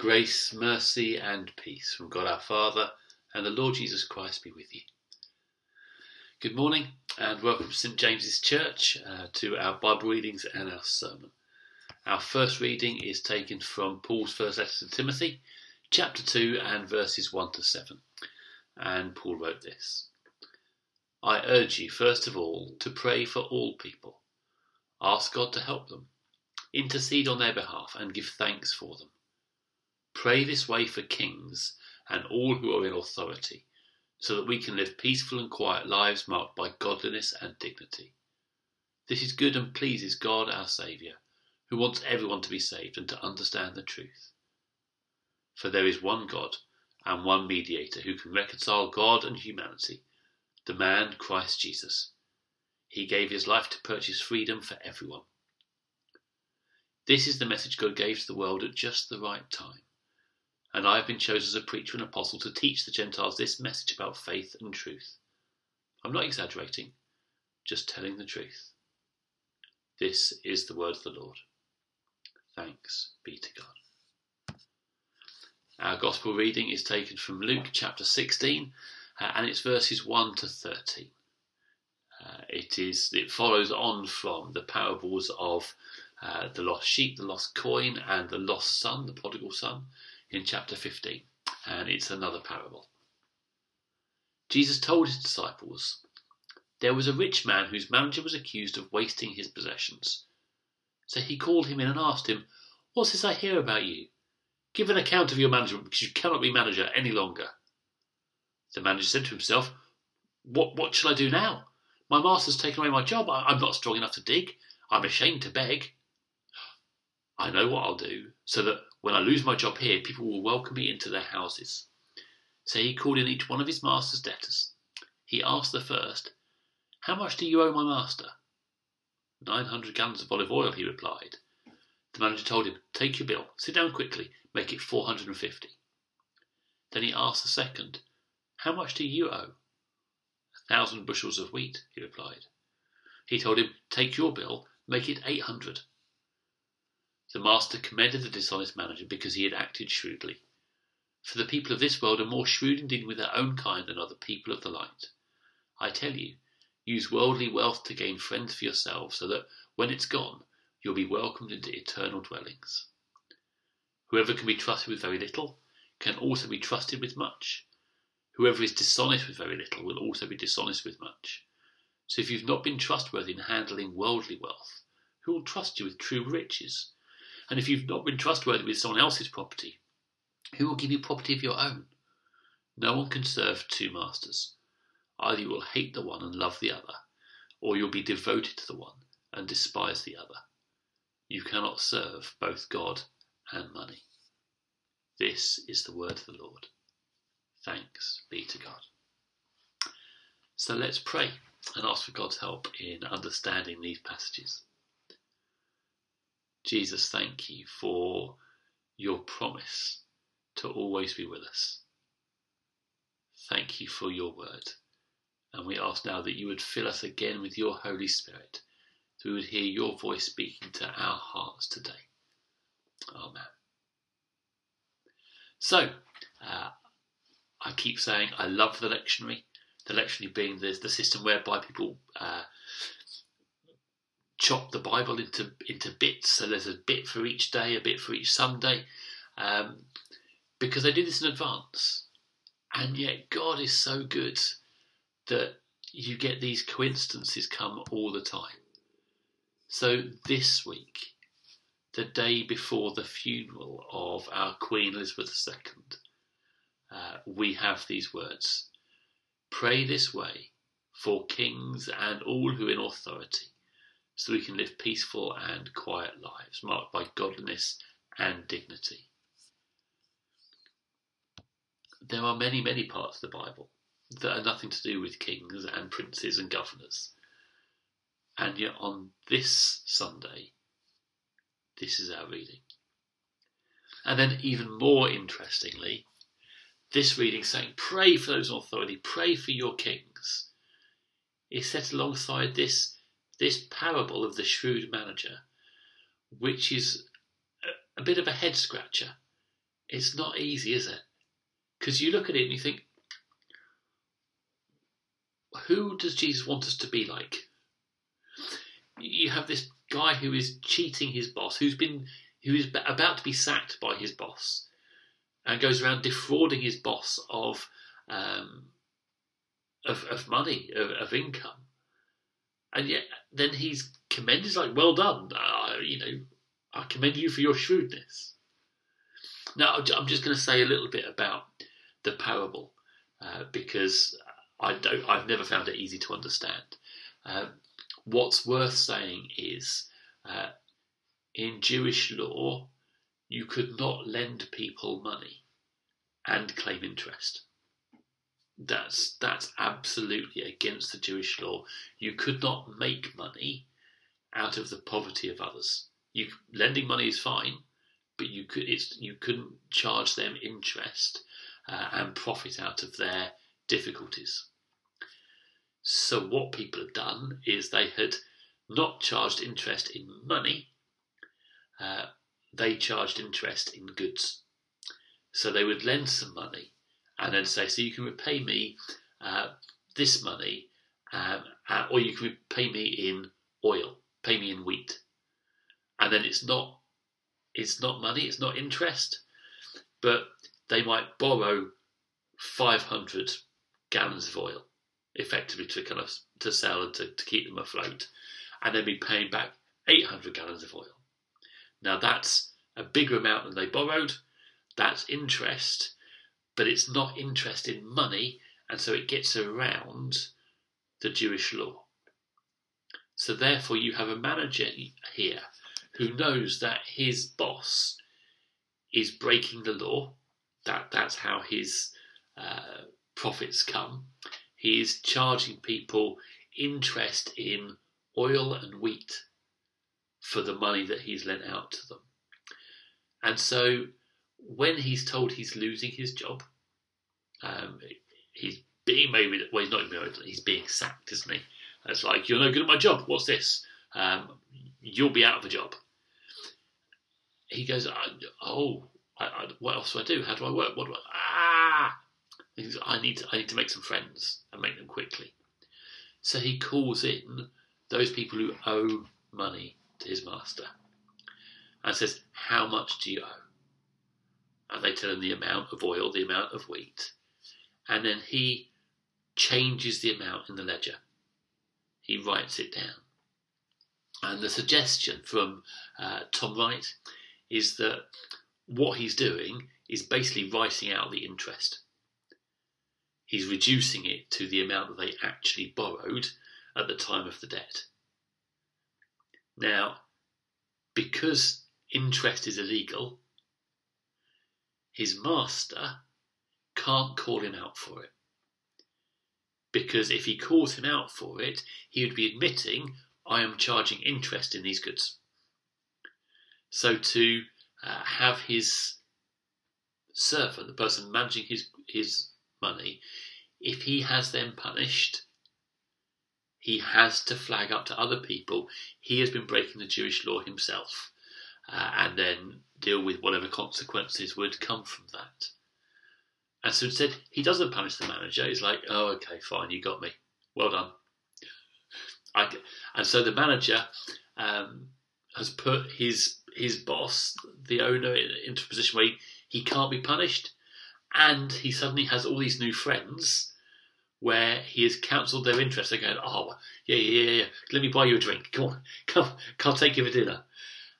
Grace, mercy, and peace from God our Father and the Lord Jesus Christ be with you. Good morning and welcome to St James's Church uh, to our Bible readings and our sermon. Our first reading is taken from Paul's first letter to Timothy, chapter 2 and verses 1 to 7. And Paul wrote this I urge you, first of all, to pray for all people. Ask God to help them, intercede on their behalf, and give thanks for them Pray this way for kings and all who are in authority, so that we can live peaceful and quiet lives marked by godliness and dignity. This is good and pleases God our Saviour, who wants everyone to be saved and to understand the truth. For there is one God and one mediator who can reconcile God and humanity, the man Christ Jesus. He gave his life to purchase freedom for everyone. This is the message God gave to the world at just the right time and I have been chosen as a preacher and apostle to teach the Gentiles this message about faith and truth. I'm not exaggerating, just telling the truth. This is the word of the Lord. Thanks be to God. Our gospel reading is taken from Luke chapter 16 uh, and it's verses 1 to 13. Uh, it is it follows on from the parables of uh, the lost sheep, the lost coin, and the lost son, the prodigal son, in chapter 15, and it's another parable. Jesus told his disciples, There was a rich man whose manager was accused of wasting his possessions. So he called him in and asked him, What's this I hear about you? Give an account of your management because you cannot be manager any longer. The manager said to himself, What, what shall I do now? My master's taken away my job. I, I'm not strong enough to dig. I'm ashamed to beg. I know what I'll do, so that when I lose my job here, people will welcome me into their houses. So he called in each one of his master's debtors. He asked the first, How much do you owe my master? Nine hundred gallons of olive oil, he replied. The manager told him, Take your bill, sit down quickly, make it four hundred and fifty. Then he asked the second, How much do you owe? A thousand bushels of wheat, he replied. He told him, Take your bill, make it eight hundred. The master commended the dishonest manager because he had acted shrewdly. For the people of this world are more shrewd in dealing with their own kind than are the people of the light. I tell you, use worldly wealth to gain friends for yourselves, so that when it's gone, you'll be welcomed into eternal dwellings. Whoever can be trusted with very little can also be trusted with much. Whoever is dishonest with very little will also be dishonest with much. So if you've not been trustworthy in handling worldly wealth, who will trust you with true riches? And if you've not been trustworthy with someone else's property, who will give you property of your own? No one can serve two masters. Either you will hate the one and love the other, or you'll be devoted to the one and despise the other. You cannot serve both God and money. This is the word of the Lord. Thanks be to God. So let's pray and ask for God's help in understanding these passages. Jesus, thank you for your promise to always be with us. Thank you for your word. And we ask now that you would fill us again with your Holy Spirit, that we would hear your voice speaking to our hearts today. Amen. So, uh, I keep saying I love the lectionary. The lectionary being the, the system whereby people uh, chop the Bible into into bits. So there's a bit for each day, a bit for each Sunday, um, because they do this in advance. And yet God is so good that you get these coincidences come all the time. So this week, the day before the funeral of our Queen Elizabeth II, uh, we have these words Pray this way for kings and all who in authority so we can live peaceful and quiet lives marked by godliness and dignity. There are many, many parts of the Bible that are nothing to do with kings and princes and governors. And yet, on this Sunday, this is our reading. And then, even more interestingly, this reading saying, Pray for those in authority, pray for your kings, is set alongside this this parable of the shrewd manager, which is a, a bit of a head scratcher. it's not easy, is it? Because you look at it and you think, who does Jesus want us to be like? You have this guy who is cheating his boss, who's been who is about to be sacked by his boss, and goes around defrauding his boss of um, of, of money, of, of income, and yet then he's commended He's like, "Well done, uh, you know, I commend you for your shrewdness." Now, I'm just going to say a little bit about the parable uh, because I don't, I've never found it easy to understand. Uh, what's worth saying is, uh, in Jewish law, you could not lend people money and claim interest. That's that's absolutely against the Jewish law. You could not make money out of the poverty of others. You lending money is fine, but you could it's you couldn't charge them interest uh, and profit out of their difficulties. So what people had done is they had not charged interest in money, uh, they charged interest in goods. So they would lend some money and then say, so you can repay me uh, this money, um, uh, or you can repay me in oil, pay me in wheat, and then it's not it's not money, it's not interest, but they might borrow 500 gallons of oil effectively to kind of to sell and to, to keep them afloat and then be paying back 800 gallons of oil. Now that's a bigger amount than they borrowed. That's interest but it's not interest in money and so it gets around the jewish law so therefore you have a manager here who knows that his boss is breaking the law. That that's how his uh, profits come. He is charging people interest in oil and wheat for the money that he's lent out to them. And so when he's told he's losing his job, um, he's being made well, he's not even he's being sacked, isn't he? It's like, you're no good at my job. What's this? Um, you'll be out of a job. He goes, oh, I, I, what else do I do? How do I work? What do I? Ah! Goes, I need to, I need to make some friends and make them quickly. So he calls in those people who owe money to his master and says, How much do you owe? And they tell him the amount of oil, the amount of wheat. And then he changes the amount in the ledger. He writes it down. And the suggestion from uh, Tom Wright is that what he's doing is basically writing out the interest. He's reducing it to the amount that they actually borrowed at the time of the debt. Now, because interest is illegal, his master can't call him out for it. Because if he calls him out for it, he would be admitting I am charging interest in these goods. So to uh, have his servant, the person managing his his money, if he has them punished, he has to flag up to other people he has been breaking the Jewish law himself, uh, and then deal with whatever consequences would come from that. And so said he doesn't punish the manager. He's like, "Oh, okay, fine, you got me. Well done." I, and so the manager um, has put his his boss, the owner, into a position where he, he can't be punished, and he suddenly has all these new friends where he has counselled their interest. They're going, "Oh, yeah, yeah, yeah, yeah. Let me buy you a drink. Come on, come, come take you for dinner,"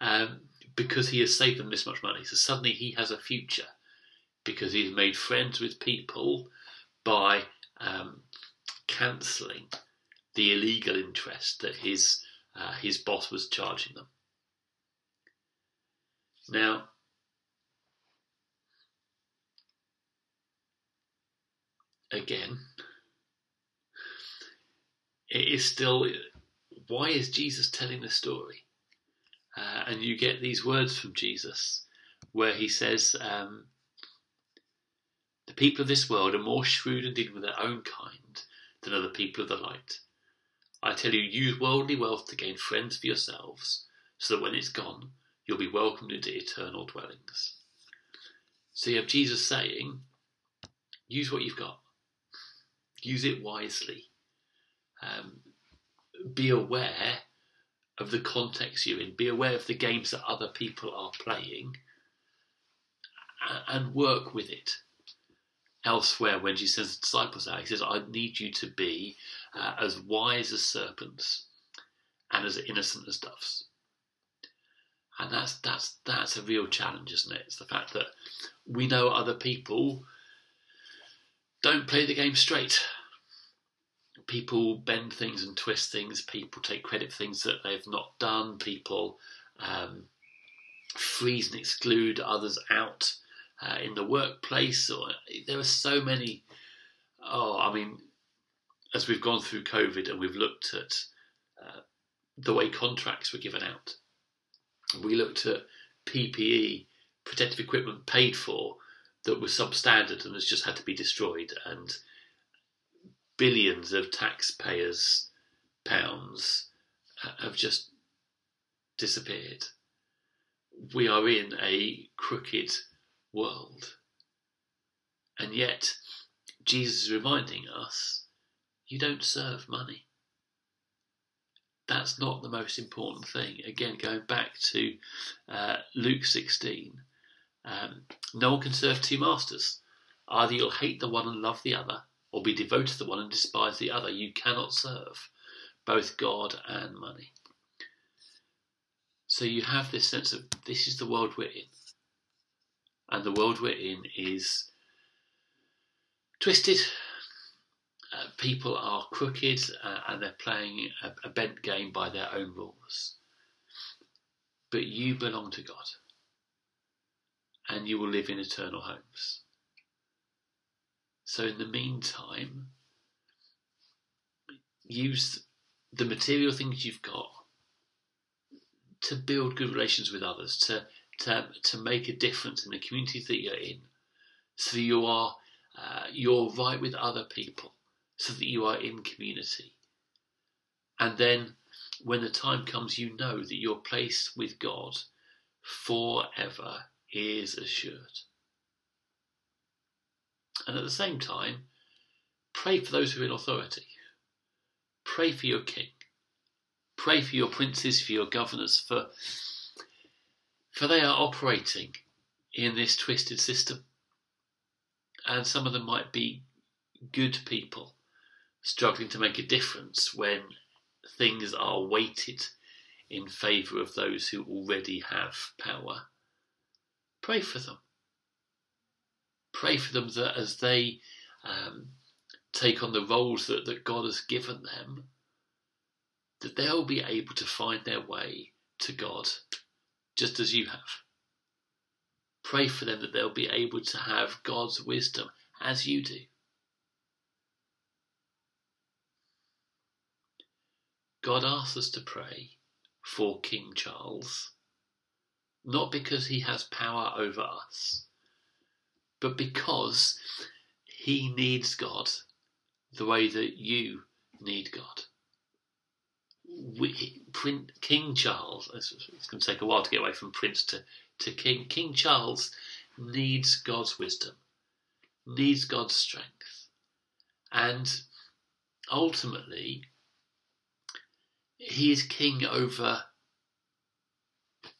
um, because he has saved them this much money. So suddenly he has a future because he's made friends with people by um, cancelling the illegal interest that his uh, his boss was charging them. Now, again, it is still why is Jesus telling the story? Uh, and you get these words from Jesus where he says, um, The people of this world are more shrewd in dealing with their own kind than other people of the light. I tell you, use worldly wealth to gain friends for yourselves, so that when it's gone, you'll be welcomed into eternal dwellings. So you have Jesus saying, use what you've got, use it wisely. Um, be aware of the context you're in, be aware of the games that other people are playing, and work with it. Elsewhere, when she sends the disciples out, he says, I need you to be uh, as wise as serpents and as innocent as doves. And that's that's that's a real challenge, isn't it? It's the fact that we know other people don't play the game straight. People bend things and twist things. People take credit for things that they've not done. People um, freeze and exclude others out uh, in the workplace. Or there are so many. Oh, I mean, as we've gone through COVID and we've looked at uh, the way contracts were given out, we looked at PPE, protective equipment paid for that was substandard and has just had to be destroyed, and billions of taxpayers' pounds have just disappeared. We are in a crooked world. And yet, Jesus is reminding us you don't serve money. That's not the most important thing. Again, going back to uh, Luke 16, um, no one can serve two masters. Either you'll hate the one and love the other, or be devoted to the one and despise the other. You cannot serve both God and money. So you have this sense of this is the world we're in. And the world we're in is twisted. Uh, people are crooked uh, and they're playing a, a bent game by their own rules. But you belong to God and you will live in eternal homes. So, in the meantime, use the material things you've got to build good relations with others, to to to make a difference in the communities that you're in, so you are uh, you're right with other people, so that you are in community, and then when the time comes, you know that your place with God forever is assured. And at the same time, pray for those who are in authority. Pray for your king. Pray for your princes, for your governors, for, for they are operating in this twisted system. And some of them might be good people struggling to make a difference when things are weighted in favour of those who already have power. Pray for them. Pray for them that as they um, take on the roles that, that God has given them, that they'll be able to find their way to God just as you have. Pray for them that they'll be able to have God's wisdom as you do. God asks us to pray for King Charles not because he has power over us, but because he needs God the way that you need God. We, King Charles, it's going to take a while to get away from Prince to, to King. King Charles needs God's wisdom, needs God's strength, and ultimately, he is king over,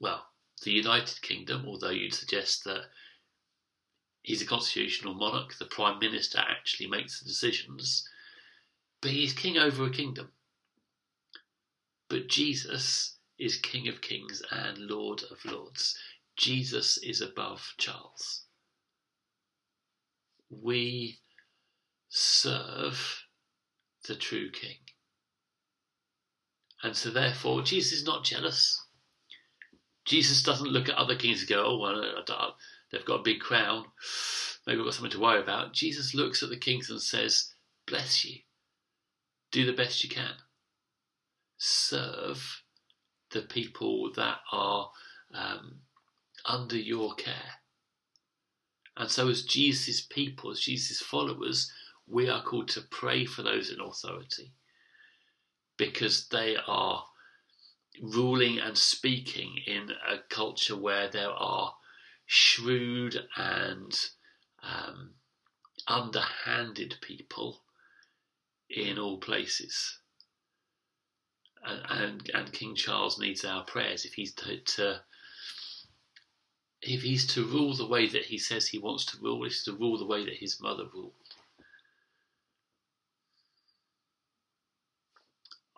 well, the United Kingdom, although you'd suggest that he's a constitutional monarch, the Prime Minister actually makes the decisions, but he's king over a kingdom. But Jesus is King of Kings and Lord of Lords. Jesus is above Charles. We serve the true King. And so, therefore, Jesus is not jealous. Jesus doesn't look at other kings and go, oh, well, they've got a big crown. Maybe we've got something to worry about. Jesus looks at the kings and says, bless you. Do the best you can. Serve the people that are um, under your care. And so, as Jesus' people, as Jesus' followers, we are called to pray for those in authority because they are ruling and speaking in a culture where there are shrewd and um, underhanded people in all places. And, and, King Charles needs our prayers if he's to, to if he's to rule the way that he says he wants to rule, he's to rule the way that his mother ruled.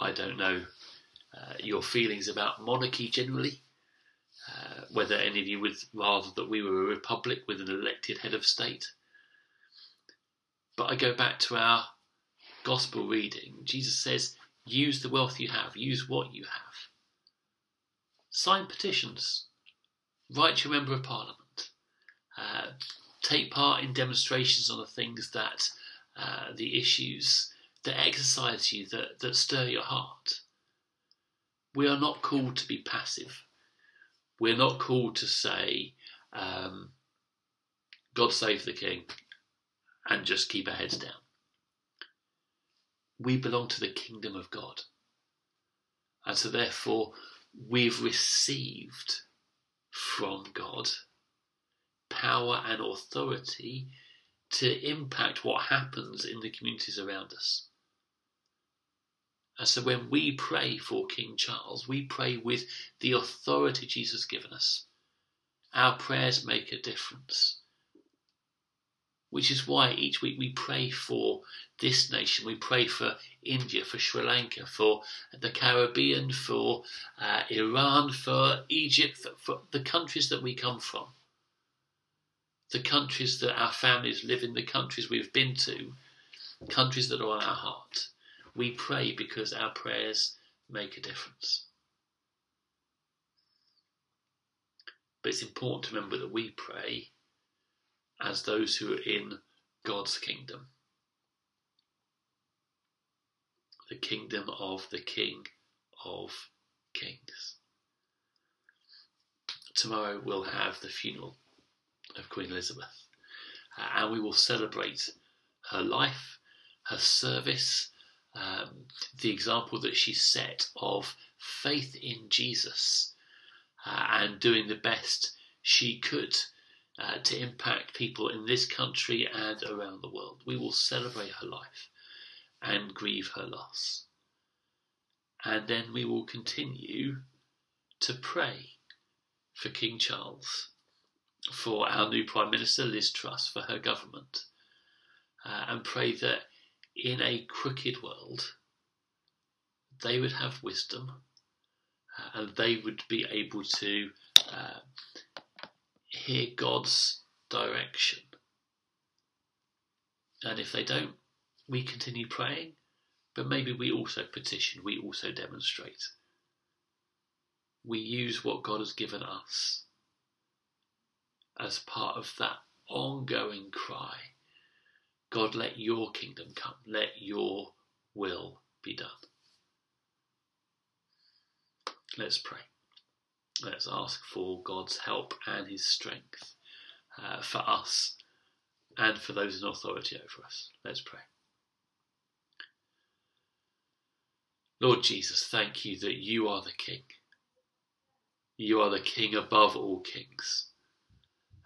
I don't know uh, your feelings about monarchy generally, uh, whether any of you would rather that we were a republic with an elected head of state. But I go back to our gospel reading. Jesus says, use the wealth you have, use what you have. Sign petitions, write to your member of parliament, uh, take part in demonstrations on the things that, uh, the issues that exercise you, that, that stir your heart. We are not called to be passive. We're not called to say, um, God save the king, and just keep our heads down. We belong to the kingdom of God. And so, therefore, we've received from God power and authority to impact what happens in the communities around us. And so when we pray for King Charles, we pray with the authority Jesus has given us. Our prayers make a difference. Which is why each week we pray for this nation. We pray for India, for Sri Lanka, for the Caribbean, for uh, Iran, for Egypt, for, for the countries that we come from. The countries that our families live in, the countries we've been to, countries that are on our heart. We pray because our prayers make a difference. But it's important to remember that we pray as those who are in God's kingdom. The kingdom of the King of Kings. Tomorrow we'll have the funeral of Queen Elizabeth, uh, and we will celebrate her life, her service, um, the example that she set of faith in Jesus uh, and doing the best she could uh, to impact people in this country and around the world. We will celebrate her life and grieve her loss. And then we will continue to pray for King Charles, for our new Prime Minister Liz Truss, for her government, uh, and pray that in a crooked world, they would have wisdom uh, and they would be able to uh, hear God's direction. And if they don't, we continue praying, but maybe we also petition, we also demonstrate. We use what God has given us as part of that ongoing cry God, let your kingdom come, let your will be done. Let's pray. Let's ask for God's help and his strength uh, for us and for those in authority over us. Let's pray. Lord Jesus, thank you that you are the King. You are the King above all kings.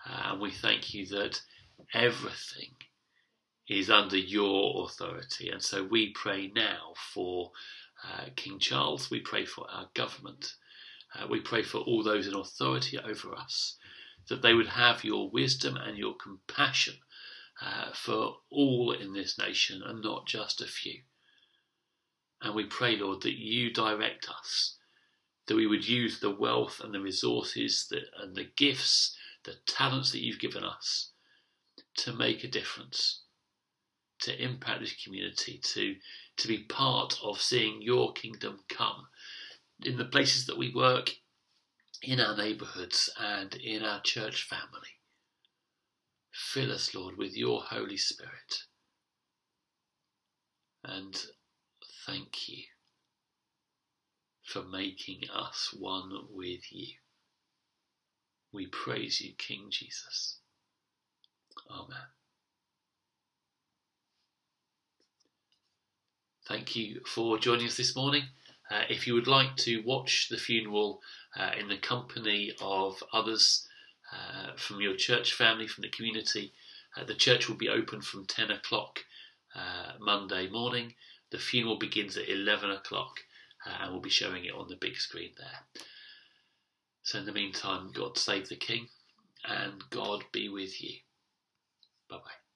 Uh, and we thank you that everything is under your authority. And so we pray now for uh, King Charles, we pray for our government, uh, we pray for all those in authority over us, that they would have your wisdom and your compassion uh, for all in this nation and not just a few. And we pray, Lord, that you direct us, that we would use the wealth and the resources that, and the gifts, the talents that you've given us to make a difference to impact this community, to to be part of seeing your kingdom come in the places that we work, in our neighbourhoods, and in our church family. Fill us, Lord, with your Holy Spirit. And thank you for making us one with you. We praise you, King Jesus. Amen. Thank you for joining us this morning. Uh, if you would like to watch the funeral uh, in the company of others uh, from your church family, from the community. Uh, the church will be open from 10 o'clock uh, Monday morning. The funeral begins at 11 o'clock, uh, and we'll be showing it on the big screen there. So, in the meantime, God save the King, and God be with you. Bye bye.